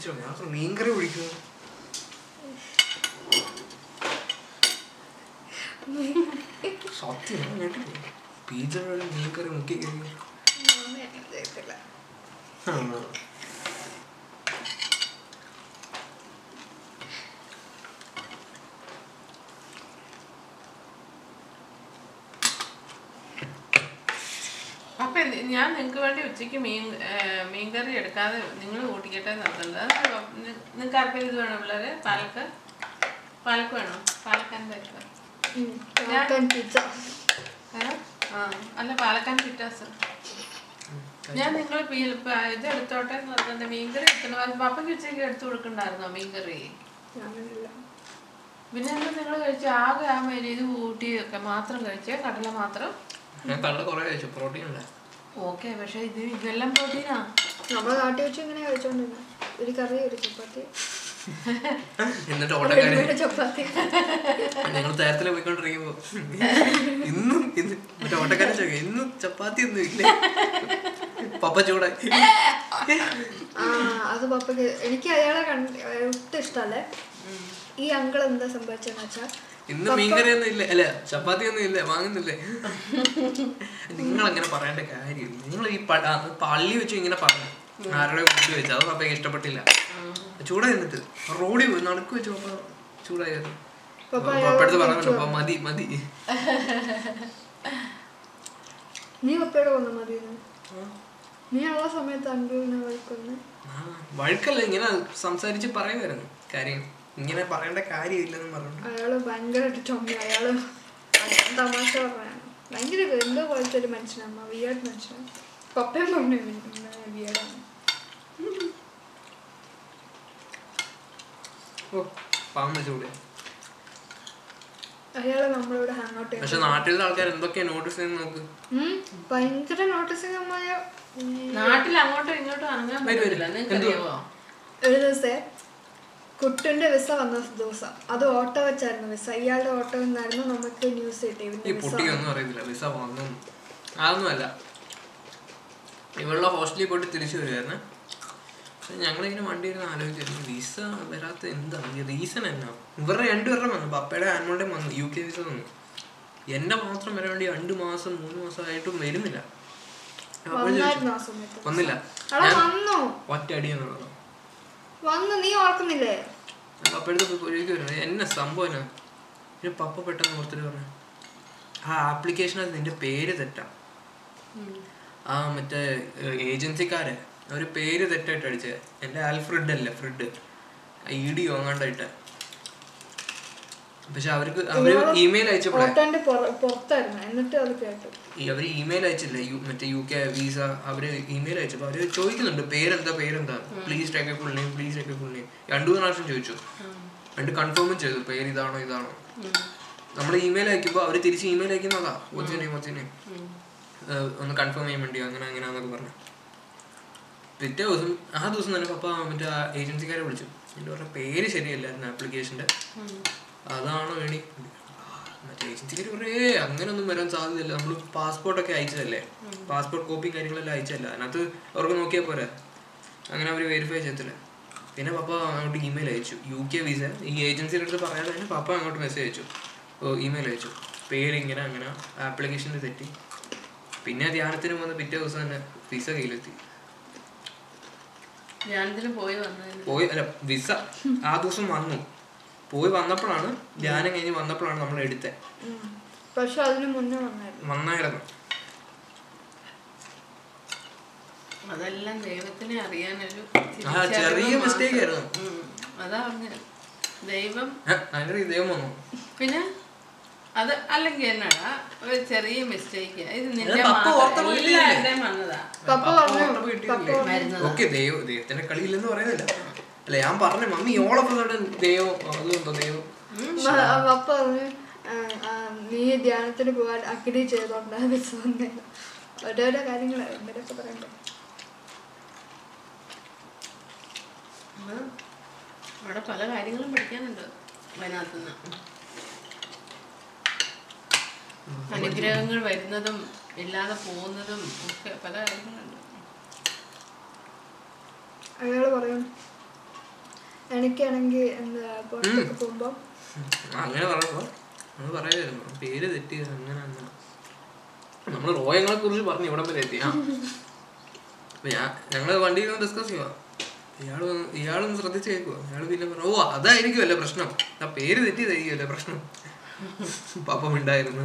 പേടിപ്പിച്ചോ ഞാൻ മീൻകറി പിടിക്കുന്നു സത്യം കേട്ടില്ലേ? പീജ മീൻകറി മുക്കി കഴിഞ്ഞു ചെയ്യത്തില്ല അപ്പൊ എന്ത്- ഞാൻ നിങ്ങൾക്ക് വേണ്ടി ഉച്ചയ്ക്ക് മീൻ മീൻ മീൻകറി എടുക്കാതെ നിങ്ങൾ കൂട്ടിക്കട്ടെ നിർത്തുന്നത് നിങ്ങൾക്ക് ആർക്കും ഇത് വേണോ പിള്ളേര്? പാലക്ക്? പാലക്ക് വേണോ? പാലക്കാൻ പരിപ്പ് അല്ല പാലക്കാൻ പിറ്റാസ് ഞാൻ നിങ്ങൾ ഇത് എടുത്തോട്ടെ എന്ന് പറഞ്ഞിട്ട് മീൻകറി എടുക്കണം പപ്പയ്ക്ക് ഉച്ചയ്ക്ക് എടുത്തു കൊടുക്കണ്ടായിരുന്നോ മീൻകറി പിന്നെ എന്താ നിങ്ങൾ കഴിച്ച? ആകെ ആ മേലെ ഇത് കൂട്ടി മാത്രം കഴിച്ചേ? കടല മാത്രം? ഞാൻ കടല കുറേ കഴിച്ചു. പ്രോട്ടീൻ അല്ലേ ഓക്കെ പക്ഷേ ഇത് ഇതെല്ലാം പ്രോട്ടീനാ? നമ്മൾ നാട്ടിൽ വെച്ച് ഇങ്ങനെ കഴിച്ചോണ്ടിരുന്ന. ഒരു കറി ഒരു ചപ്പാത്തി. എന്നിട്ട് ചപ്പാത്തി. ഞങ്ങൾ നേരത്തിൽ പോയിക്കൊണ്ടിരിക്കുമ്പോ ഇന്നും ഇന്ന് മറ്റേ ഓട്ടക്കാരൻ ചോദിക്കും ഇന്നും ചപ്പാത്തി ഒന്നും ഇല്ല? പപ്പ ചൂടാക്കി ആ അത് പപ്പക്ക് എനിക്ക് അയാളെ കണ്ട് ഒട്ടും ഇഷ്ടല്ലേ ഈ അങ്കിൾ എന്താ സംഭവിച്ചെന്ന് വെച്ചാൽ ഇന്ന് മീൻകറി ഒന്നും ഇല്ല. അല്ല ചപ്പാത്തി ഒന്നും ഇല്ല വാങ്ങുന്നില്ലേ നിങ്ങൾ അങ്ങനെ പറയേണ്ട കാര്യമില്ല. നിങ്ങൾ ഈ പള്ളി വെച്ച് ഇങ്ങനെ പറഞ്ഞു ആരുടെ കുട്ടി വെച്ച്. അത് പപ്പയ്ക്ക് ഇഷ്ടപ്പെട്ടില്ല. ചൂടായി നിന്നിട്ട് റോഡിൽ പോയി നടക്കു വെച്ച് പപ്പ ചൂടായിരുന്നു പപ്പടുത്ത് പറഞ്ഞു പപ്പ മതി മതി. നീ പപ്പയോടെ മതി നീ ഉള്ള സമയത്ത് വഴിക്കൊന്ന്? ആ, വഴക്കല്ല ഇങ്ങനെ സംസാരിച്ച് പറയുമായിരുന്നു കാര്യം ഇങ്ങനെ പറയേണ്ട കാര്യമില്ലെന്ന് പറഞ്ഞു അയാൾ ഭയങ്കരമായിട്ട് ചുമ അയാൾ തമാശ പറയാണ് ഭയങ്കര എന്തോ പോലത്തെ ഒരു മനുഷ്യനമ്മ വിയേഡ് മനുഷ്യൻ പപ്പയും പറഞ്ഞു വിയേഡാണ് ഓ പാമ്പ് ചൂട് അയാൾ നമ്മളോട് ഹാങ് ഔട്ട് പക്ഷെ നാട്ടിലുള്ള ആൾക്കാർ എന്തൊക്കെയാ നോട്ടീസ് നോക്ക്. ഭയങ്കര നോട്ടീസ് അമ്മായ. നാട്ടിൽ അങ്ങോട്ടും ഇങ്ങോട്ടും അനങ്ങാൻ പറ്റില്ല നിങ്ങൾക്കറിയാവോ? ഒരു ദിവസേ കുട്ടുന്റെ വിസ വന്ന ദിവസം. അത് ഓട്ടോ വെച്ചായിരുന്നു വിസ. ഇയാളുടെ ഓട്ടോ നിന്നായിരുന്നു നമുക്ക് ന്യൂസ് കിട്ടി ഈ അറിയത്തില്ല. വിസ വന്നു. അതൊന്നുമല്ല ഇവളുടെ ഹോസ്റ്റലിൽ പോയിട്ട് തിരിച്ചു വരുമായിരുന്നു പക്ഷെ ഞങ്ങളിങ്ങനെ വണ്ടി ഇരുന്ന് ആലോചിച്ചിരുന്നു വിസ വരാത്ത എന്താണ്? ഈ റീസൺ എന്നാ? ഇവരുടെ രണ്ടുപേരുടെ വന്നു. പപ്പയുടെ ആനുവളുടെയും വന്നു. യു കെ വിസ വന്നു. എന്റെ മാത്രം വരാൻ വേണ്ടി രണ്ട് മാസം മൂന്ന് മാസമായിട്ടും വരുന്നില്ല. വന്നില്ല. ഒറ്റ അടി എന്നുള്ളത് വന്നു നീ ഓർക്കുന്നില്ലേ? എന്നെ സംഭവം പിന്നെ പപ്പ പെട്ടെന്ന് ഓർത്തിട്ട് പറഞ്ഞു. ആ ആപ്ലിക്കേഷനകത്ത് നിന്റെ പേര് തെറ്റാ. ആ മറ്റേ ഏജൻസിക്കാരെ ഒരു പേര് തെറ്റായിട്ട് അടിച്ചത് എന്റെ ആൽഫ്രിഡ് അല്ലേ ഫ്രിഡ്. E D വാങ്ങാണ്ടായിട്ട്. പക്ഷെ അവർക്ക് അവർ ഇമെയിൽ അയച്ചപ്പോഴേ പുറത്തായിരുന്നു. എന്നിട്ട് അത് കേട്ടു. അവർ ഇമെയിൽ അയച്ചില്ലേ മറ്റേ യു കെ വിസ അവർ ഇമെയിൽ അയച്ചപ്പോൾ അവർ ചോദിക്കുന്നുണ്ട്. പേരെന്താ പേരെന്താ? Please take full name please take full name രണ്ടു മൂന്ന് പ്രാവശ്യം ചോദിച്ചു. രണ്ട് കൺഫേമും ചെയ്തു. പേര് ഇതാണോ ഇതാണോ? നമ്മൾ ഇമെയിൽ അയക്കുമ്പോൾ അവർ തിരിച്ച് ഇമെയിൽ അയക്കുന്നതാ. ഒച്ചിനെയും ഒച്ചിനെയും ഒന്ന് കൺഫേം ചെയ്യാൻ വേണ്ടി അങ്ങനെ അങ്ങനെ എന്നൊക്കെ പറഞ്ഞു. പിറ്റേ ദിവസം ആ ദിവസം തന്നെ പപ്പ മറ്റേ ഏജൻസിക്കാരെ വിളിച്ചു. എന്നിട്ട് പറഞ്ഞ പേര് ശരിയല്ലായിരുന്നു ആപ്ലിക്കേഷന്റെ അതാണോ വേണി കുറേ അങ്ങനൊന്നും വരാൻ സാധ്യതയില്ല. നമ്മൾ പാസ്പോർട്ടൊക്കെ അയച്ചതല്ലേ? പാസ്പോർട്ട് കോപ്പിയും കാര്യങ്ങളെല്ലാം അയച്ചല്ല അതിനകത്ത് അവർക്ക് നോക്കിയാൽ പോരെ. അങ്ങനെ അവർ വെരിഫൈ ചെയ്യത്തില്ല പിന്നെ പപ്പ അങ്ങോട്ട് ഇമെയിൽ അയച്ചു. യു കെ വിസ ഈ ഏജൻസിയുടെ അടുത്ത് പറയാതെ തന്നെ പപ്പ അങ്ങോട്ട് മെസ്സേജ് അയച്ചു. ഓ ഇമെയിൽ അയച്ചു. പേര് ഇങ്ങനെ അങ്ങനെ ആപ്ലിക്കേഷനിൽ തെറ്റി. പിന്നെ ധ്യാനത്തിന് വന്ന് പിറ്റേ ദിവസം തന്നെ വിസ കയ്യിലെത്തി. പോയി അല്ല വിസ ആ ദിവസം വന്നു. പോയി വന്നപ്പോഴാണ് ധ്യാനം കഴിഞ്ഞ് വന്നപ്പോഴാണ് നമ്മൾ എടുത്തത് പക്ഷെ അതിന് മുന്നേ വന്നായിരുന്നു. വന്നായിരുന്നു അതെല്ലാം ദൈവത്തിനെ അറിയാനൊരു ചെറിയ മിസ്റ്റേക്ക്. ആയിരുന്നു. അതാ ദൈവം വന്നു. പിന്നെ അത് അല്ലെങ്കിൽ എന്നാടാ ഒരു ചെറിയ മിസ്റ്റേക്ക് ഇത് നിന്റെ? വന്നതാ. ദൈവത്തിന്റെ കളിയില്ലെന്ന് പറയുന്നില്ല. അല്ല ഞാൻ പറഞ്ഞു മമ്മി ഓളപ്പം ദൈവം അതുകൊണ്ടോ ദൈവം? പറഞ്ഞു ആ, ആ, നീ ധ്യാനത്തിന് പോകാൻ അഗ്രി ചെയ്തോണ്ടാ വിസ വന്നേ. ഓരോരോ കാര്യങ്ങൾ ഇവരൊക്കെ പറയണ്ടേ. അവിടെ പല കാര്യങ്ങളും പഠിക്കാനുണ്ട് അതിനകത്തുനിന്ന് അനുഗ്രഹങ്ങൾ വരുന്നതും ഇല്ലാതെ പോകുന്നതും ഒക്കെ പല കാര്യങ്ങളുണ്ട്. അയാൾ പറയും എനിക്കാണെങ്കിൽ എന്താ പുറത്തൊക്കെ പോകുമ്പോൾ അങ്ങനെ പറഞ്ഞപ്പോ അത് പറയായിരുന്നു പേര് തെറ്റി അങ്ങനെ അങ്ങനെ. നമ്മൾ റോയങ്ങളെ കുറിച്ച് പറഞ്ഞു ഇവിടം വരെ എത്തി. ആ. അപ്പൊ ഞാൻ ഞങ്ങൾ വണ്ടിയിൽ നിന്ന് ഡിസ്കസ് ചെയ്യുക ഇയാൾ വന്ന് ഇയാളൊന്ന് ശ്രദ്ധിച്ച് കേൾക്കുക ഇയാൾ പിന്നെ പറഞ്ഞു ഓ അതായിരിക്കുമല്ലേ പ്രശ്നം? ആ പേര് തെറ്റിയതായിരിക്കുമല്ലേ പ്രശ്നം? പാപ്പം ഉണ്ടായിരുന്നു.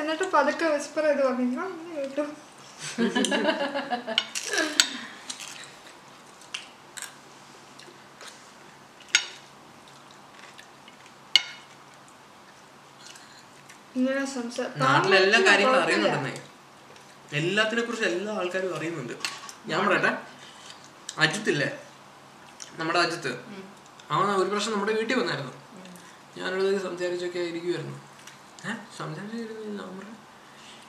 എന്നിട്ട് പതുക്കെ വിസ്പർ ചെയ്ത് പറഞ്ഞു കേട്ടു ഇങ്ങനെ നാട്ടിലെല്ലാ കാര്യങ്ങളും. അറിയുന്നുണ്ടെന്നേ. എല്ലാത്തിനെ കുറിച്ച് എല്ലാ ആൾക്കാരും അറിയുന്നുണ്ട്. ഞാൻ പറയട്ടെ? അജിത്തില്ലേ? നമ്മുടെ അജിത്ത്. അവൻ ഒരു പ്രാവശ്യം നമ്മുടെ വീട്ടിൽ വന്നായിരുന്നു. ഞാനോട് സംസാരിച്ചൊക്കെ ഇരിക്കുമായിരുന്നു ഏഹ് സംസാരിച്ചിരുന്നു ഞാൻ പറഞ്ഞു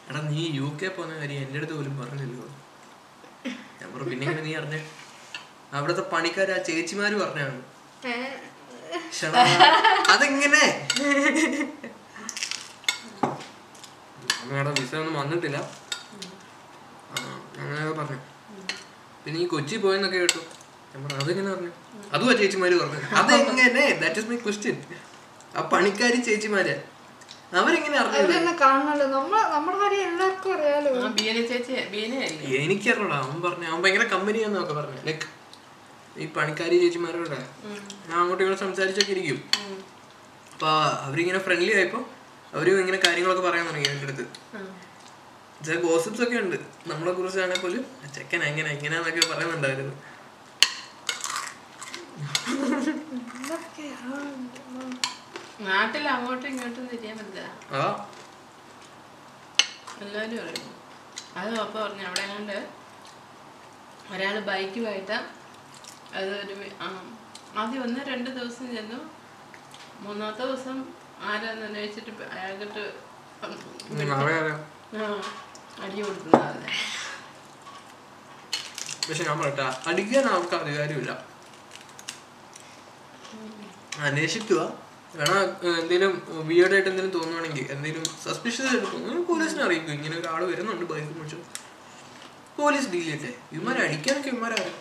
എടാ നീ യു കെ പോകുന്ന കാര്യം എന്റെ അടുത്ത് പോലും പറഞ്ഞില്ലല്ലോ. ഞാൻ പറഞ്ഞു പിന്നെ എങ്ങനെ നീ അറിഞ്ഞേ? അവിടുത്തെ പണിക്കാർ ആ ചേച്ചിമാര് പറഞ്ഞാണ്. അതെങ്ങനെ? അമ്മയുടെ വിസ ഒന്നും വന്നിട്ടില്ല അങ്ങനെയൊക്കെ പറഞ്ഞു. പിന്നെ ഈ കൊച്ചി പോയെന്നൊക്കെ കേട്ടു. ഞാൻ പറഞ്ഞു അതെങ്ങനെ പറഞ്ഞു? അതും ആ ചേച്ചിമാര് പറഞ്ഞു അതെങ്ങനെ? ദാറ്റ് ഇസ് മൈ ക്വസ്റ്റ്യൻ ആ പണിക്കാരി ചേച്ചിമാര്. അവരെങ്ങനെ അറിഞ്ഞത്? അവരെന്നെ കാണണല്ലോ. നമ്മ നമ്മുടെ കാര്യം എല്ലാവർക്കും അറിയാലോ. ആ ബീന ചേച്ചി ബീനയല്ലേ? എനിക്കറിയടാ അവൻ പറഞ്ഞു അവൻ ഭയങ്കര കമ്പനിയാന്നൊക്കെ പറഞ്ഞു. ലൈക്ക് ഈ പണിക്കാരി ചേച്ചിമാരോടെ ഞാൻ അങ്ങോട്ടും ഇങ്ങോട്ട് സംസാരിച്ചൊക്കെ ഇരിക്കും. അപ്പൊ അവരിങ്ങനെ ഫ്രണ്ട്ലി ആയപ്പോ അവരും ഇങ്ങനെ കാര്യങ്ങളൊക്കെ പറയാൻ തുടങ്ങി എന്റെ അടുത്ത്. ചില ഗോസിപ്സ് ഒക്കെ ഉണ്ട്. നമ്മളെ കുറിച്ചാണെ പോലും ചെക്കൻ എങ്ങനെ എങ്ങനെയാന്നൊക്കെ പറയുന്നുണ്ടായിരുന്നു. നാട്ടിൽ അങ്ങോട്ടും ഇങ്ങോട്ടും തിരിയാൻ പറ്റില്ല. ആ. എല്ലാവരും അറിയും. അത് പപ്പ പറഞ്ഞു അവിടെ കണ്ട് ഒരാൾ ബൈക്കുമായിട്ട് അത് ഒരു ആദ്യം ഒന്ന് രണ്ട് ദിവസം ചെന്നു. മൂന്നാമത്തെ ദിവസം ആരാന്ന് അന്വേഷിച്ചിട്ട് അയാൾക്കിട്ട് അടി കൊടുക്കുന്നതാണ്. പക്ഷെ ഞാൻ പറയട്ടെ അടിക്കാൻ ആൾക്ക് അധികാരമില്ല. അന്വേഷിക്കുക. വേണം എന്തെങ്കിലും വിയേർഡായിട്ട് എന്തെങ്കിലും തോന്നുവാണെങ്കിൽ എന്തെങ്കിലും സസ്പിഷ്യസ് ആയിട്ട് തോന്നുന്നു പോലീസിനെ അറിയിക്കും. ഇങ്ങനെ ഒരാൾ വരുന്നുണ്ട് ബൈക്ക് മുടിച്ചു പോലീസ് ഡീൽ ചെയ്യട്ടെ. ഇവന്മാരെ അടിക്കാനൊക്കെ ഇവന്മാരാണ്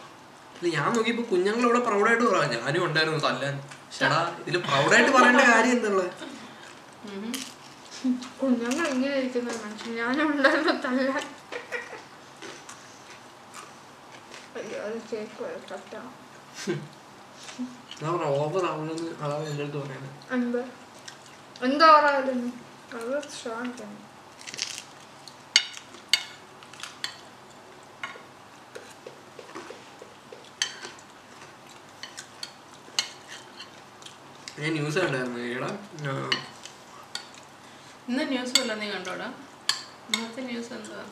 അല്ല ഞാൻ നോക്കിയപ്പോ കുഞ്ഞുങ്ങളോടെ പ്രൗഡായിട്ട് പറയാം. ഞാനും ഉണ്ടായിരുന്നു തല്ലാൻ. ചേടാ ഇതിൽ പ്രൗഡായിട്ട് പറയേണ്ട കാര്യം എന്തുള്ളത് കുഞ്ഞുങ്ങൾ ഇങ്ങനെ ഇരിക്കുന്നത് മനുഷ്യൻ ഞാനുണ്ടായിരുന്നു തല്ലാൻ അയ്യോ അത് കേക്ക് കട്ടാണ് ഓവർ ആവുന്നത് അതാണ് എന്റെ അടുത്ത് പറയുന്നത് എന്താ എന്താ പറയായിരുന്നു അത് തന്നെ ഞാൻ ന്യൂസ് കണ്ടായിരുന്നു ഈടാ ഇന്ന് ന്യൂസ് വല്ല നീ കണ്ടോടാ? ഇന്നത്തെ ന്യൂസ് എന്തുവാ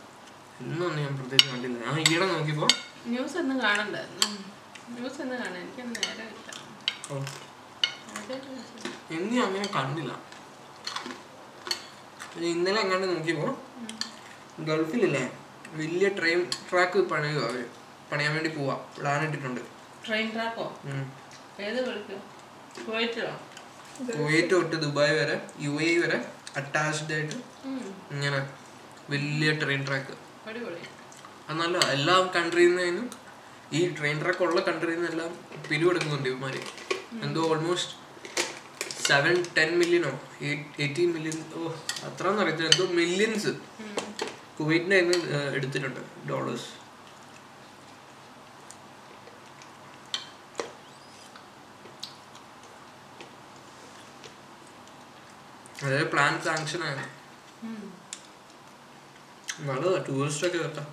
ഇന്നൊന്നും ഞാൻ പ്രത്യേകിച്ച് കണ്ടില്ല. ഞാൻ ഈടെ നോക്കിയപ്പോ? ന്യൂസ് ഒന്നും കാണണ്ട ന്യൂസ് ഒന്നും കാണാൻ എനിക്ക് നേരം ഇല്ല. ഓ, ആദ്യമായിട്ട് news കാണും. ഇന്ന് ഞാൻ അങ്ങനെ കണ്ടില്ല. ഇന്നലെ എങ്ങാണ്ട് നോക്കിയപ്പോ ഗൾഫിലില്ലേ? വലിയ ട്രെയിൻ ട്രാക്ക് പണിയുക അവർ? പണിയാൻ വേണ്ടി പോവാ. പ്ലാൻ ഇട്ടിട്ടുണ്ട്. ട്രെയിൻ ട്രാക്കോ ഏത് കുവൈറ്റ് തൊട്ട് ദുബായ് വരെ യു എ വരെ അറ്റാച്ച്ഡ് ആയിട്ട് ഇങ്ങനെ വലിയ ട്രെയിൻ ട്രാക്ക് നല്ല എല്ലാ കൺട്രിയിൽ നിന്നും ഈ ട്രെയിൻ ട്രാക്ക് ഉള്ള കൺട്രിയിൽ നിന്നെല്ലാം പിരിവെടുക്കുന്നുണ്ട് ഇവന്മാര്. എന്തോ ഓൾമോസ്റ്റ് സെവൻ ടെൻ മില്യനോ എയ്റ്റീൻ മില്യൻ ഓ അത്ര എന്നറിയത്തില്ല എന്തോ മില്യൻസ് കുവൈറ്റിന്റെ കുവൈറ്റിന്റെ എടുത്തിട്ടുണ്ട് ഡോളേഴ്സ് അതായത് പ്ലാൻ സാങ്ഷൻ ആണ്. ഉം. നല്ലതാ ടൂറിസ്റ്റ് ഒക്കെ കേട്ടോ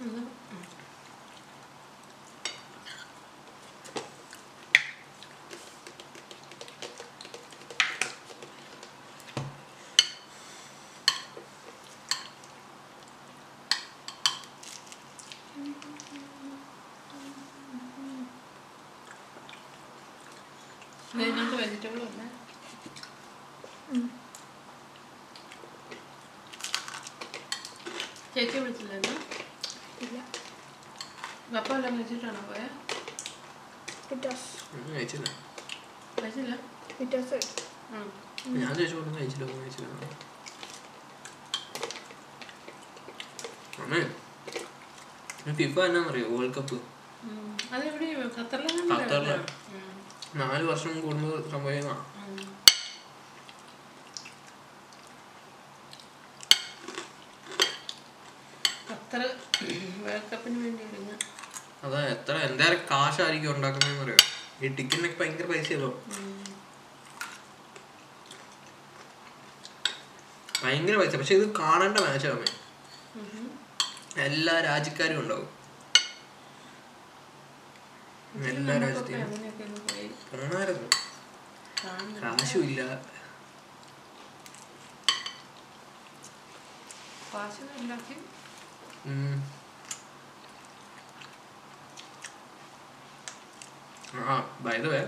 ഉം. ഇതിനകത്ത് വെജിറ്റബിൾ ഉണ്ട് ചേച്ചി വിളിച്ചില്ലായിരുന്നു ഇല്ല പപ്പ എല്ലാം വിളിച്ചിട്ടാണോ പോയ വിറ്റാസ് ഒന്നും കഴിച്ചില്ല ഉം. ഞാൻ ചോദിച്ചു ഒന്നും കഴിച്ചില്ല കഴിച്ചില്ല അമ്മേ ഫിഫ എന്നാന്നറിയോ വേൾഡ് കപ്പ് ഖത്തറിലാണ് ഖത്തറിൽ. നാല് വർഷം കൂടുമ്പോൾ സംഭവിക്കുന്നതാണ് ഖത്തർ വേൾഡ് കപ്പിന് വേണ്ടി ഒരുങ്ങ അതാ എത്ര എന്തായാലും കാശായിരിക്കും ഉണ്ടാക്കുന്നതെന്ന് പറയാം. ഈ ടിക്കറ്റിനൊക്കെ ഭയങ്കര പൈസയല്ലോ ഭയങ്കര പൈസ. പക്ഷെ ഇത് കാണേണ്ട മാച്ചാണ് എല്ലാ രാജ്യക്കാരും ഉണ്ടാവും. എല്ലാ രാജ്യത്തെയും അങ്ങനെയൊക്കെ ഒന്ന് പോയി? ആ ബൈ ദ വേ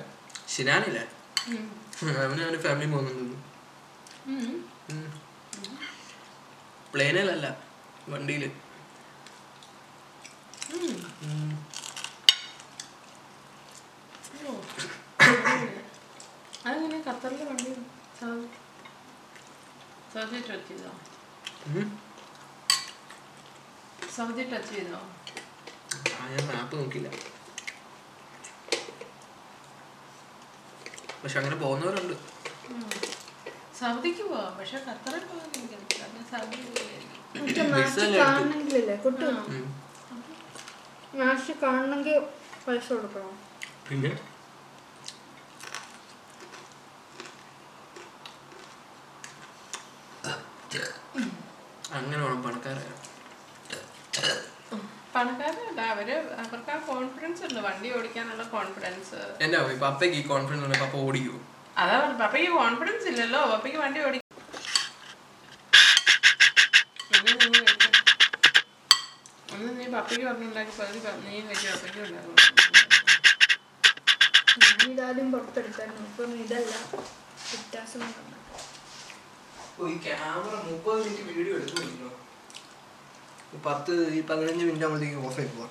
ഷിനാനില്ലേ. അവന് അവന് ഫാമിലി പോകുന്നുണ്ട് ഉം. പ്ലെയിനിലല്ല വണ്ടിയിൽ. അതെങ്ങനെ? ഖത്തറിലെ വണ്ടി സൗദി ടച്ച് ചെയ്തോ? സൗദി ടച്ച് ചെയ്തോ? ഞാൻ മാപ്പ് നോക്കില്ല പക്ഷെ അങ്ങനെ പോകുന്നവരുണ്ട്. സൗദിക്ക് പോവാം. പക്ഷെ ഖത്തറിൽ പോകാൻ കാണണമെങ്കിൽ പൈസ കൊടുക്കണം. പിന്നെ അങ്ങനെ വേണം പണക്കാരായ പണക്കാരല്ല അവർ അവർക്ക് ആ കോൺഫിഡൻസ് ഉണ്ട് വണ്ടി ഓടിക്കാനുള്ള കോൺഫിഡൻസ് എന്നാ പപ്പയ്ക്ക് ഈ കോൺഫിഡൻസ് ഉണ്ട് പപ്പ ഓടിക്കൂ. അതാ പപ്പയ്ക്ക് കോൺഫിഡൻസ് ഇല്ലല്ലോ പപ്പയ്ക്ക് വണ്ടി ഓടി ഒന്ന് നീ കഴിക്ക്. ഒന്ന് പപ്പയ്ക്ക് പറഞ്ഞുണ്ടാക്കി പകുതി പ- നീ കഴിച്ചു പപ്പയ്ക്ക് ഉണ്ടാക്കും. ഞാനിതാദ്യം പുറത്തെടുത്തായിരുന്നു. ഇപ്പം ഇതല്ല. വ്യത്യാസം ഉണ്ടാക്കും. ക്യാമറ മുപ്പത് മിനിറ്റ് വീഡിയോ പത്ത് ഈ പതിനഞ്ച് മിനിറ്റ് ആകുമ്പോഴത്തേക്ക് ഓഫ് ആയി പോവാം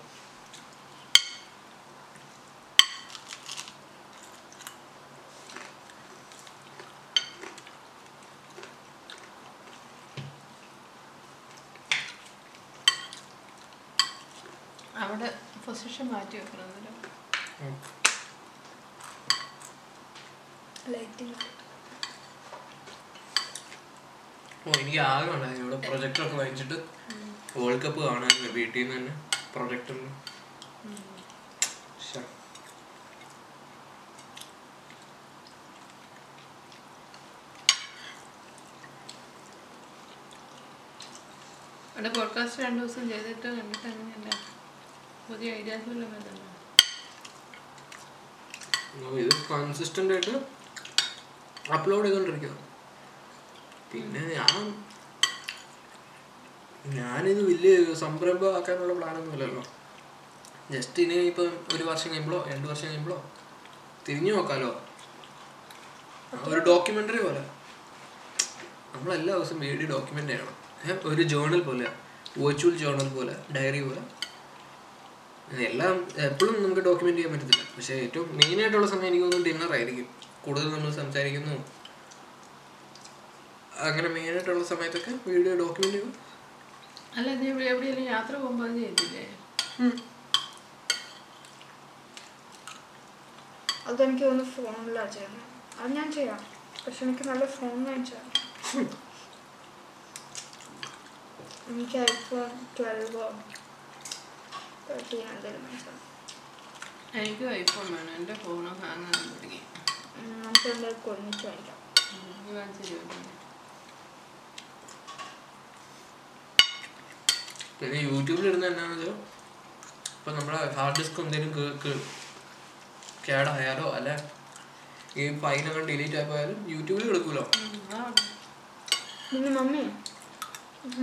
അവിടെ പൊസിഷൻ മാറ്റി വെക്കണം എന്നിട്ട് ലൈറ്റിംഗ് ഓ എനിക്ക് ആകെ ഉണ്ടായിരുന്നു ഇവിടെ പ്രൊജക്ടർ ഒക്കെ വാങ്ങിച്ചിട്ട് വേൾഡ് കപ്പ് കാണാൻ വീട്ടിൽ നിന്ന് തന്നെ പ്രൊജക്ടറിൽ അവിടെ പോഡ്കാസ്റ്റ് രണ്ടു ദിവസം ചെയ്തിട്ട് കണ്ടിട്ട് അങ്ങനെയല്ല? പുതിയ ഐഡിയാസ് ഇത് കൺസിസ്റ്റന്റ് ആയിട്ട് അപ്ലോഡ് ചെയ്തോണ്ടിരിക്കുക പിന്നെ ഞാൻ ഞാനിത് വലിയ സംരംഭമാക്കാനുള്ള പ്ലാനൊന്നും ഇല്ലല്ലോ ജസ്റ്റ് ഇനി ഇപ്പം ഒരു വർഷം കഴിയുമ്പോഴോ രണ്ട് വർഷം കഴിയുമ്പോഴോ തിരിഞ്ഞു നോക്കാലോ. ഒരു ഡോക്യുമെന്ററി പോലെ. നമ്മൾ എല്ലാ ദിവസവും വീഡിയോ ഡോക്യുമെന്റ് ചെയ്യണം. ഒരു ജേണൽ പോലെ വെർച്വൽ ജേണൽ പോലെ ഡയറി പോലെ. എല്ലാം എപ്പോഴും നമുക്ക് ഡോക്യുമെന്റ് ചെയ്യാൻ പറ്റത്തില്ല. പക്ഷേ ഏറ്റവും മെയിൻ ആയിട്ടുള്ള സമയം എനിക്ക് തോന്നുന്നു ഡിന്നർ ആയിരിക്കും. കൂടുതൽ നമ്മൾ സംസാരിക്കുന്നു. അങ്ങനെ മെയിൻ ആയിട്ടുള്ള സമയത്തൊക്കെ വീഡിയോ ഡോക്യുമെന്റ് ചെയ്യും അല്ല നീ എവിടെയെങ്കിലും യാത്ര പോകുമ്പോൾ ചെയ്തില്ലേ? അതെനിക്ക് തോന്നുന്നു ഫോണിലാണ് ചെയ്യണം അത് ഞാൻ ചെയ്യാം. പക്ഷെ എനിക്ക് നല്ല ഫോൺ വാങ്ങിച്ചാൽ എനിക്ക് ഐഫോൺ ട്വൽവോ എന്തെങ്കിലും എനിക്ക് ഐഫോൺ വേണം. എന്റെ ഫോണ് ഹാങ് ആകാൻ തുടങ്ങി. നമുക്ക് എന്തായാലും ഒന്നിച്ച് വാങ്ങിക്കാം ഉം, നീ പിന്നെ യൂട്യൂബിൽ ഇടുന്ന എന്നാന്ന് വെച്ചാൽ ഇപ്പം നമ്മുടെ ഹാർഡ് ഡിസ്ക് എന്തെങ്കിലും കേടായാലോ അല്ലെ? ഈ ഫൈലൊക്കെ ഡിലീറ്റ് ആയിപ്പോയാലും യൂട്യൂബിൽ കൊടുക്കൂലോ. പിന്നെ മമ്മി?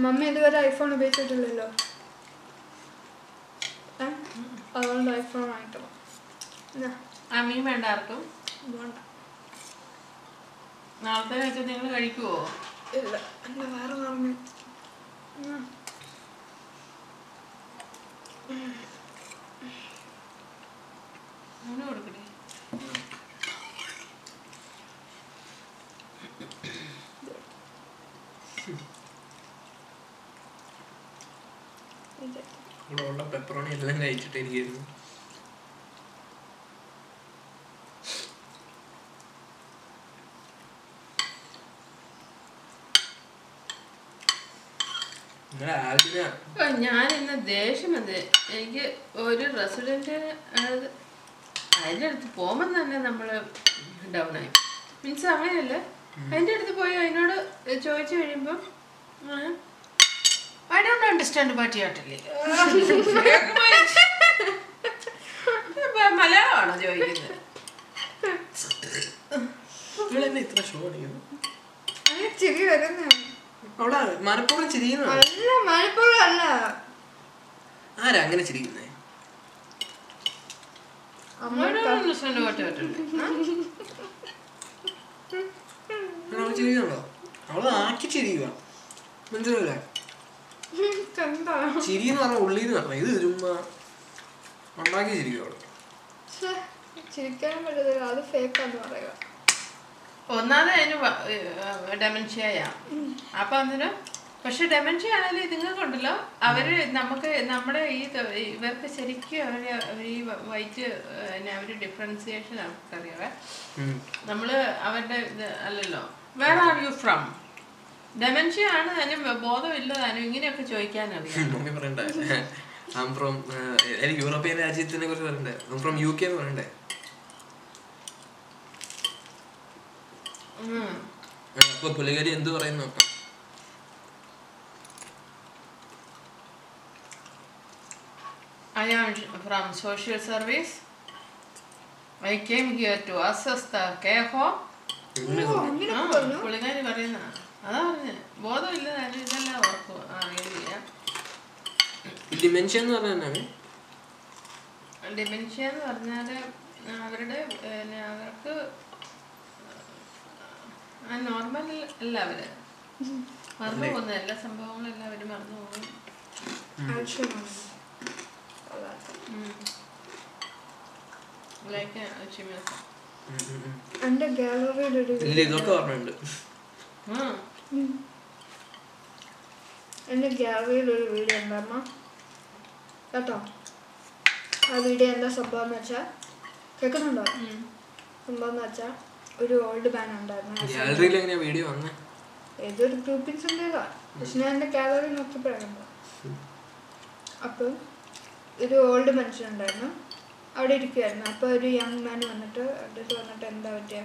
മമ്മി ഇതുവരെ ഐഫോൺ ഉപയോഗിച്ചിട്ടില്ലല്ലോ? അതുകൊണ്ട് ഐഫോൺ വാങ്ങിക്കണം അമ്മയും വേണ്ട ആർക്കും? വേണ്ട. നാളത്തെ വെച്ച് നിങ്ങൾ കഴിക്കുവോ? ഇല്ല. എന്റെ വേറെ പറഞ്ഞു കൊടുക്കട്ടെ. ഇവിടെ ഉള്ള പെപ്പറോണി എല്ലാം കഴിച്ചിട്ടിരിക്കുന്നു ഞാൻ ഇന്ന് ദേഷ്യം വന്ന്. എനിക്ക് ഒരു റെസിഡന്റ് അതായത് അതിന്റെ അടുത്ത് പോകുമ്പോൾ തന്നെ നമ്മൾ ഡൗൺ ആയി. മീൻസ് അങ്ങനെയല്ല. അതിന്റെ അടുത്ത് പോയി അതിനോട് ചോദിച്ചു കഴിയുമ്പോൾ ഐ ഡോണ്ട് അണ്ടർസ്റ്റാൻഡ് പാട്ടിയാട്ടില്ലേ മലയാളമാണോ ചോദിക്കുന്നത്? നിങ്ങളെന്നെ ഇത്ര ഷോ അടിക്കുന്നു ചിരി വരുന്നതാണ് അവിടെ മനപ്പൂർവം ചിരിക്കുന്ന അല്ല മലപ്പുറം അല്ല. ആരാ അങ്ങനെ ചിരിക്കുന്നേ? അവൾ ചിരിക്കുന്നുണ്ടോ? അവൾ ആക്കി ചിരിക്കുക മനസ്സിലാവില്ല ചിരി എന്ന് പറഞ്ഞ ഉള്ളിന്ന് പറഞ്ഞ ഇത് ചുമ്മാ ഉണ്ടാക്കി ചിരിക്കും അവൾ ചിരിക്കാൻ പറ്റത്തില്ല. അത് ഫേക്കാന്ന് പറയുക. ഒന്നാമത് അതിന് ഡെമൻഷ്യയാ അപ്പൊ അന്നേരം പക്ഷെ ഡെമൻഷ്യ ആണെങ്കിലും ഇതുങ്ങൾക്കുണ്ടല്ലോ. അവർ നമുക്ക് നമ്മുടെ ഈ ഇവർക്ക് ശരിക്കും അവർ ഈ വൈറ്റ് അവർ ഡിഫറൻസിയേഷൻ അവർക്കറിയാവേ. നമ്മൾ അവരുടെ ഇത് അല്ലല്ലോ. Where are you from dementia ആണ് അതിന് ബോധമില്ല അതിനും ഇങ്ങനെയൊക്കെ ചോദിക്കാനറിയാം ഐം ഫ്രം യൂറോപ്യൻ രാജ്യത്തിനെ കുറിച്ച് പറയണ്ടേ ഐം ഫ്രം യു കെ എന്ന് പറയണ്ടേ ഉം. ആ, അപ്പൊ പുള്ളിക്കാരി എന്ത് പറയുന്നു നോക്കാം I am from social service. I came here to assess the care home. ഇങ്ങനെ ഓ, പറഞ്ഞു. അങ്ങനെ പറഞ്ഞു പുള്ളിക്കാരി പറയുന്ന അതാ പറഞ്ഞ. ബോധമില്ല ഇതെല്ലാം ഓർക്കും അറിയില്ല ഈ ഡിമെൻഷ്യ എന്ന് പറഞ്ഞാൽ ഡിമെൻഷ്യ എന്ന് പറഞ്ഞാൽ അവരുടെ പിന്നെ അവർക്ക് നോർമൽ അല്ല അവർ. മറന്നു പോകുന്ന. എല്ലാ സംഭവങ്ങളും എല്ലാം അവർ മറന്നു പോകും. എന്റെ ഗാലറിയിൽ ഇതൊക്കെ ഓർമ്മയുണ്ട്. ഗാലറിയിൽ ഒരു വീഡിയോ ഉണ്ട് അമ്മ കേട്ടോ? ആ വീഡിയോ എന്താ സംഭവം എന്ന് വെച്ചാൽ കേൾക്കുന്നുണ്ടോ? സംഭവം എന്ന് വെച്ചാൽ ഒരു ഓൾഡ് ബാൻ ഉണ്ടായിരുന്നു. വീഡിയോ വന്നേ? ഏതൊരു ഗ്രൂപ്പിൽ ചെന്നതാണ് പക്ഷെ ഞാൻ എന്റെ ഗാലറി നോക്കിയപ്പോഴാണ് അപ്പം ഒരു ഓൾഡ് മനുഷ്യനുണ്ടായിരുന്നു അവിടെ ഇരിക്കുമായിരുന്നു അപ്പോൾ ഒരു യങ് മാൻ വന്നിട്ട് അടുത്ത് വന്നിട്ട് എന്താ പറ്റിയ?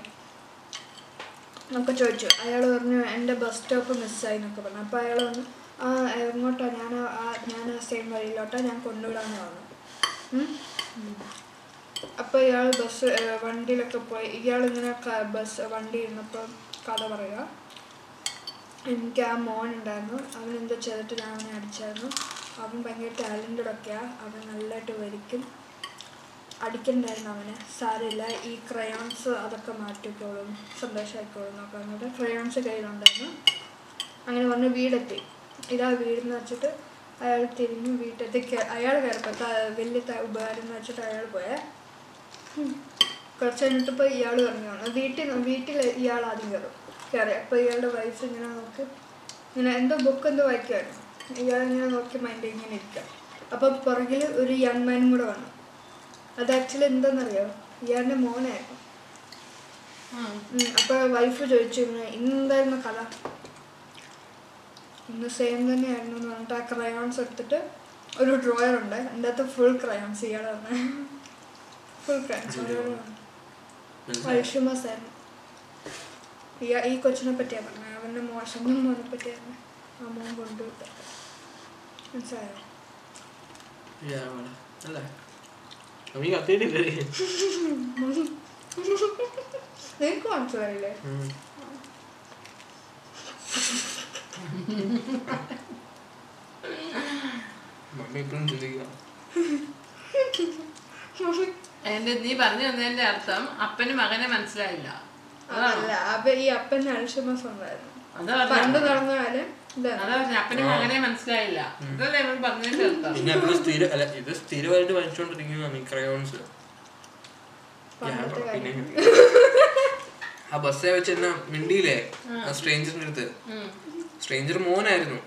എന്നൊക്കെ ചോദിച്ചു. അയാൾ പറഞ്ഞു എന്റെ ബസ് സ്റ്റോപ്പ് മിസ്സായി എന്നൊക്കെ പറഞ്ഞു. അപ്പോൾ അയാൾ വന്നു ആ എങ്ങോട്ടാ? ഞാൻ ആ ഞാൻ ആ സെയിം വഴിയിലോട്ടാ ഞാൻ കൊണ്ടുവിടാന്ന് പറഞ്ഞു. അപ്പോൾ ഇയാൾ ബസ് വണ്ടിയിലൊക്കെ പോയി. ക- ബസ് വണ്ടി ഇരുന്നപ്പോൾ കഥ പറയുക. എനിക്ക് ആ മോൻ ഉണ്ടായിരുന്നു. അവൻ എന്തോ ചെയ്തിട്ട് ഞാൻ അവനെ അടിച്ചായിരുന്നു. അവൻ ഭയങ്കര ടാലന്റഡ് ഒക്കെയാണ് അവൻ നല്ലതായിട്ട് വരയ്ക്കും. അടിക്കണ്ടായിരുന്നു അവനെ. സാരമില്ല ഈ ക്രയോൺസ് അതൊക്കെ മാറ്റിക്കോളും സന്തോഷമായിക്കോളും എന്നൊക്കെ പറഞ്ഞിട്ട് ക്രയോൺസ് കയ്യിലുണ്ടായിരുന്നു. അങ്ങനെ വന്ന് വീടെത്തി. ഇതാ വീടെന്ന് വെച്ചിട്ട് അയാൾ തിരിഞ്ഞു വീട്ടിലേക്ക് അയാൾ കയറപ്പെട്ട വലിയ ഉപകാരം എന്ന് വെച്ചിട്ട് അയാൾ പോയേ. കുറച്ച് കഴിഞ്ഞിട്ടിപ്പോൾ ഇയാൾ പറഞ്ഞു വന്നു വീട്ടിൽ വീട്ടിൽ ഇയാൾ ആദ്യം കയറും. കയറി. അപ്പോൾ ഇയാളുടെ വൈഫ് ഇങ്ങനെ നോക്ക് ഇങ്ങനെ എന്തോ ബുക്ക് എന്തോ വായിക്കുമായിരുന്നു ഇയാൾ ഇങ്ങനെ നോക്കി മൈൻഡ് ഇങ്ങനെ ഇരിക്കുക അപ്പോൾ പുറകിൽ ഒരു യങ് മാനും കൂടെ വന്നു. അത് ആക്ച്വലി എന്താണെന്നറിയോ ഇയാളുടെ മോനായിരുന്നു അപ്പൊ അപ്പോൾ വൈഫ് ചോദിച്ചു ഇന്നെന്തായിരുന്നു കഥ? ഇന്ന് സെയിം തന്നെയായിരുന്നു എന്ന് പറഞ്ഞിട്ട് ആ ക്രയോൺസ് എടുത്തിട്ട് ഒരു ഡ്രോയർ ഉണ്ട്. എന്റെ അകത്ത് ഫുൾ ക്രയോൺസ് ഇയാൾ പറഞ്ഞ ഫുൾ ക്രയോൺസ് വൈഷമസ് ആയിരുന്നു. ഈ ഈ കൊച്ചിനെ പറ്റിയാ പറഞ്ഞത് അവന്റെ മോശം മോനെ പറ്റിയായിരുന്നു ആ മോൻ കൊണ്ടുവിട്ടത് മനസ്സിലായോ? നമ്മീ കത്തിയിട്ടില്ലേ നിനക്ക് മനസ്സിലായില്ലേ. മമ്മി ഇപ്പോഴും ചിന്തിക്കുക. എന്റെ നീ പറഞ്ഞു തന്നതിന്റെ അർത്ഥം അപ്പന് മകനെ മനസ്സിലായില്ല. അല്ല അപ്പൊ ഈ അപ്പൻ അൽഷമസ് ഉണ്ടായിരുന്നു പണ്ട് പറഞ്ഞത്. പറഞ്ഞത് മനസ്സിലായില്ല. പിന്നെ ഇവിടെ സ്ഥിര അല്ല ഇത് സ്ഥിരമായിട്ട് വാങ്ങിച്ചുകൊണ്ടിരിക്കുന്നതാണ് ഈ ക്രയോൺസ് ആ ബസ്സേ വെച്ച് എന്നാ മിണ്ടിയില്ലേ? ആ. സ്ട്രേഞ്ചറിന്റെ അടുത്ത്. സ്ട്രേഞ്ചർ മോനായിരുന്നു.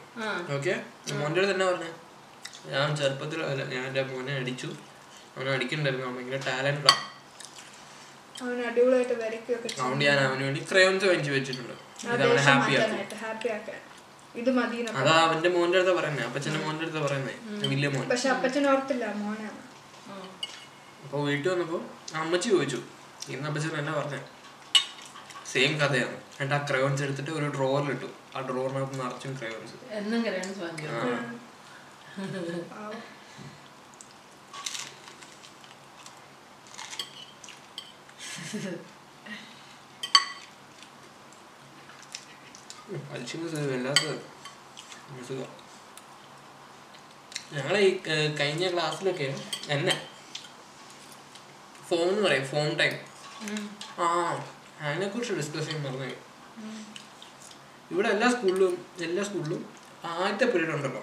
ഓക്കെ? മോന്റെ അടുത്ത് എന്നാ പറഞ്ഞ? ഞാൻ ചെറുപ്പത്തിൽ അല്ല ഞാൻ എന്റെ മോനെ അടിച്ചു. അവനെ അടിക്കണ്ടായിരുന്നു. അവൻ ഭയങ്കര ചെയ്യും അതുകൊണ്ട് ഞാൻ അവന് വേണ്ടി ക്രയോൺസ് വാങ്ങിച്ചു വെച്ചിട്ടുണ്ട്. ഇത് അവനെ ഹാപ്പി ആക്കാൻ ഇത് മതി അതാ അവന്റെ മോന്റെ അടുത്ത പറയുന്നത് അപ്പച്ചന്റെ മോന്റെ അടുത്ത പറയുന്നത് വലിയ മോൻ. പക്ഷെ അപ്പച്ചൻ ഓർത്തില്ല മോനാണ് അപ്പൊ അപ്പോൾ വീട്ടിൽ വന്നപ്പോൾ അമ്മച്ചി ചോദിച്ചു ഇന്ന് അപ്പച്ചൻ എന്നാ പറഞ്ഞേ? സെയിം കഥയാണ്. എന്നിട്ട് ആ ക്രയോൺസ് എടുത്തിട്ട് ഒരു ഡ്രോവറിലിട്ടു ആ ഡ്രോറിനകത്ത് നിറച്ചും ക്രയോൺസ് എന്നും പാവം. അൽഷിമസ് വല്ലാത്ത അസുഖം ഞങ്ങളെ ഈ കഴിഞ്ഞ ക്ലാസ്സിലൊക്കെ എന്നെ ഫോം എന്ന് പറയും ഫോം ടൈം ആ അതിനെ കുറിച്ച് ഡിസ്കസ് ചെയ്യാൻ പറഞ്ഞു. ഇവിടെ എല്ലാ സ്കൂളിലും എല്ലാ സ്കൂളിലും ആദ്യത്തെ പീരീഡ് ഉണ്ടല്ലോ.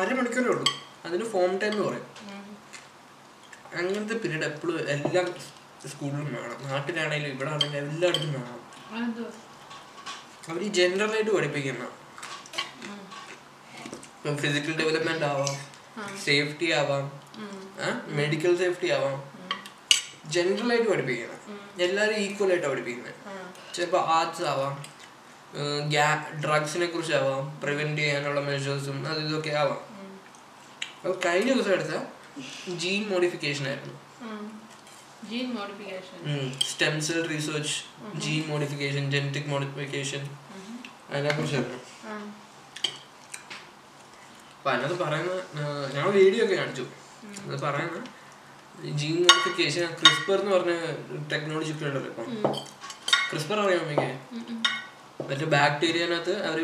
അരമണിക്കൂറേ ഉള്ളൂ. അതിന് ഫോം ടൈം എന്ന് പറയും. അങ്ങനത്തെ പീരീഡ് എപ്പോഴും എല്ലാ സ്കൂളിലും വേണം. നാട്ടിലാണെങ്കിലും ഇവിടെ ആണെങ്കിലും എല്ലായിടത്തും വേണം? അവർ ഈ ജനറലായിട്ട് പഠിപ്പിക്കുന്ന ഫിസിക്കൽ ഡെവലപ്മെന്റ് ആവാം. സേഫ്റ്റി ആവാം മെഡിക്കൽ സേഫ്റ്റി ആവാം. ജനറൽ ആയിട്ട് പഠിപ്പിക്കുന്നത് എല്ലാവരും ഈക്വൽ ആയിട്ടാണ് പഠിപ്പിക്കുന്നത്. ചിലപ്പോൾ ആർട്സ് ആവാം ഡ്രഗ്സിനെ കുറിച്ചാവാം പ്രിവെന്റ് ചെയ്യാനുള്ള മെഷേഴ്സും അത് ഇതൊക്കെ ആവാം. അപ്പോൾ കഴിഞ്ഞ ദിവസം എടുത്ത ജീൻ മോഡിഫിക്കേഷൻ ആയിരുന്നു. Gene modification stem cell research gene modification genetic modification അതിനെക്കുറിച്ചായിരുന്നു ആ. അപ്പം അതിനകത്ത് പറയുന്ന ഞങ്ങൾ വീഡിയോ ഒക്കെ കാണിച്ചു. അത് പറയുന്ന ജീൻ മോഡിഫിക്കേഷൻ ക്രിസ്പർ എന്ന് പറഞ്ഞ ടെക്നോളജി ഒക്കെ ഉണ്ടല്ലോ ഇപ്പം. ക്രിസ്പർ അറിയാമോ എനിക്ക്. മറ്റേ ബാക്ടീരിയനകത്ത് അവർ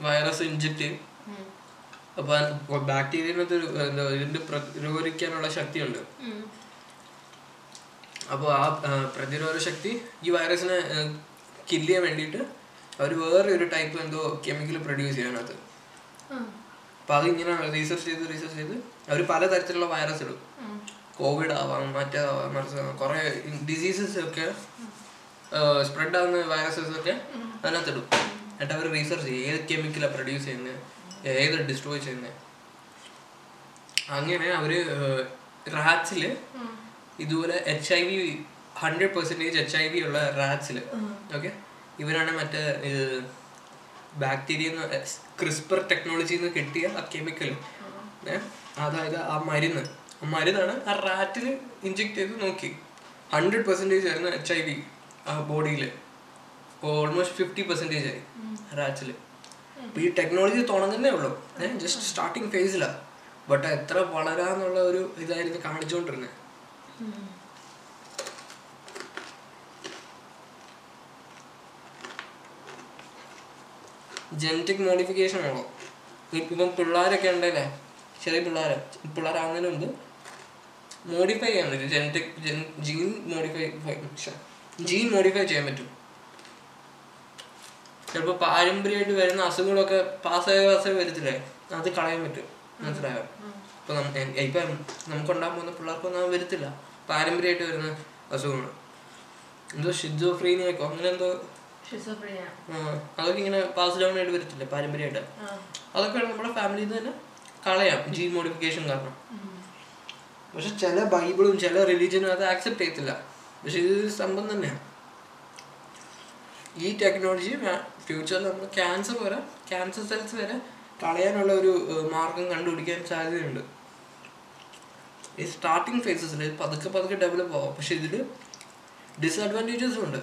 വൈറസ് ഇഞ്ചക്ട് ചെയ്യും. ഉം. അപ്പോൾ ബാക്ടീരിയനകത്ത് എന്താ ഇതിന്റെ പ്രതിരോധിക്കാനുള്ള ശക്തിയുണ്ട്. അപ്പോൾ ആ പ്രതിരോധ ശക്തി ഈ വൈറസിനെ കില്ല് ചെയ്യാൻ വേണ്ടിയിട്ട് അവർ വേറെ ഒരു ടൈപ്പ് എന്തോ കെമിക്കൽ പ്രൊഡ്യൂസ് ചെയ്യാനകത്ത് അപ്പൊ അത് ഇങ്ങനെ റീസർച്ച് ചെയ്ത് റീസർച്ച് ചെയ്ത് അവർ പലതരത്തിലുള്ള വൈറസ് ഇടും. കോവിഡ് ആവാം മറ്റേതാവാം മറിച്ചതാവാം കുറേ ഡിസീസസ് ഒക്കെ സ്പ്രെഡ് ആവുന്ന വൈറസസ് ഒക്കെ അതിനകത്ത് ഇടും എന്നിട്ട് അവർ റീസർച്ച് ചെയ്യും ഏത് കെമിക്കലാണ് പ്രൊഡ്യൂസ് ചെയ്യുന്നത് ഏത് ഡിസ്ട്രോയ് ചെയ്യുന്നത് അങ്ങനെ അവർ റാറ്റ്സിൽ ഉം. ഇതുപോലെ H I V hundred percentage H I V ഉള്ള റാറ്റ്സിൽ ഓക്കെ ഇവരാണ് മറ്റേ ഇത് ബാക്ടീരിയ ക്രിസ്പർ ടെക്നോളജിയിൽ നിന്ന് കിട്ടിയ ആ കെമിക്കൽ അതായത് ആ മരുന്ന്. ആ മരുന്നാണ് ആ റാറ്റിൽ ഇഞ്ചെക്ട് ചെയ്ത് നോക്കി. ഹൺഡ്രഡ് പെർസെന്റേജ് ആയിരുന്നു എച്ച് ഐ വി ആ ബോഡിയിൽ ഓൾമോസ്റ്റ് ഫിഫ്റ്റി പെർസെന്റേജ് ആയി റാറ്റ്സിൽ അപ്പോൾ ഈ ടെക്നോളജി തുടങ്ങുന്നേ ഉള്ളൂ. ജസ്റ്റ് സ്റ്റാർട്ടിങ് ഫേസിലാണ് ബട്ട് എത്ര വളരാന്നുള്ള ഒരു ഇതായിരുന്നു കാണിച്ചുകൊണ്ടിരുന്നത് ജനറ്റിക് മോഡിഫിക്കേഷൻ ആണോ. ഇപ്പം പിള്ളേരൊക്കെ ഉണ്ടല്ലേ? ചെറിയ പിള്ളേർ പിള്ളേരാകുന്നതിന് മുമ്പ് മോഡിഫൈ ചെയ്യാൻ പറ്റും. Genetic gene modify gene modify ചെയ്യാൻ പറ്റും. ചിലപ്പോൾ പാരമ്പര്യമായിട്ട് വരുന്ന അസുഖങ്ങളൊക്കെ പാസ്സായ പാസ്സായി വരത്തില്ലേ? അത് കളയാൻ പറ്റും. മനസ്സിലായോ? ഇപ്പൊ ഇപ്പൊ നമുക്ക് ഉണ്ടാകാൻ പോകുന്ന പിള്ളേർക്കൊന്നും വരത്തില്ല. പാരമ്പര്യമായിട്ട് വരുന്ന അസുഖങ്ങൾ എന്തോ ഷിജോഫ്രീനിയൊക്കെ അങ്ങനെ എന്തോ അതൊക്കെ ഇങ്ങനെ പാസ് ഡൗൺ ആയിട്ട് വരത്തില്ലേ പാരമ്പര്യമായിട്ട്. അതൊക്കെ നമ്മുടെ ഫാമിലിയിൽ നിന്ന് തന്നെ കളയാം ജീൻ മോഡിഫിക്കേഷൻ കാരണം. പക്ഷെ ചില ബൈബിളും ചില റിലീജിയനും അത് ആക്സെപ്റ്റ് ചെയ്യത്തില്ല. പക്ഷെ ഇത് സംഭവം തന്നെയാണ് ഈ ടെക്നോളജി ഫ്യൂച്ചറിൽ നമ്മൾ ക്യാൻസർ വരെ ക്യാൻസർ സെൽസ് വരെ കളയാനുള്ള ഒരു മാർഗം കണ്ടുപിടിക്കാൻ സാധ്യതയുണ്ട്. ഈ സ്റ്റാർട്ടിങ് ഫേസസിൽ പതുക്കെ പതുക്കെ ഡെവലപ്പ് ആവാം. പക്ഷെ ഇതിൽ ഡിസഡ്വാന്റേജസും ഉണ്ട്.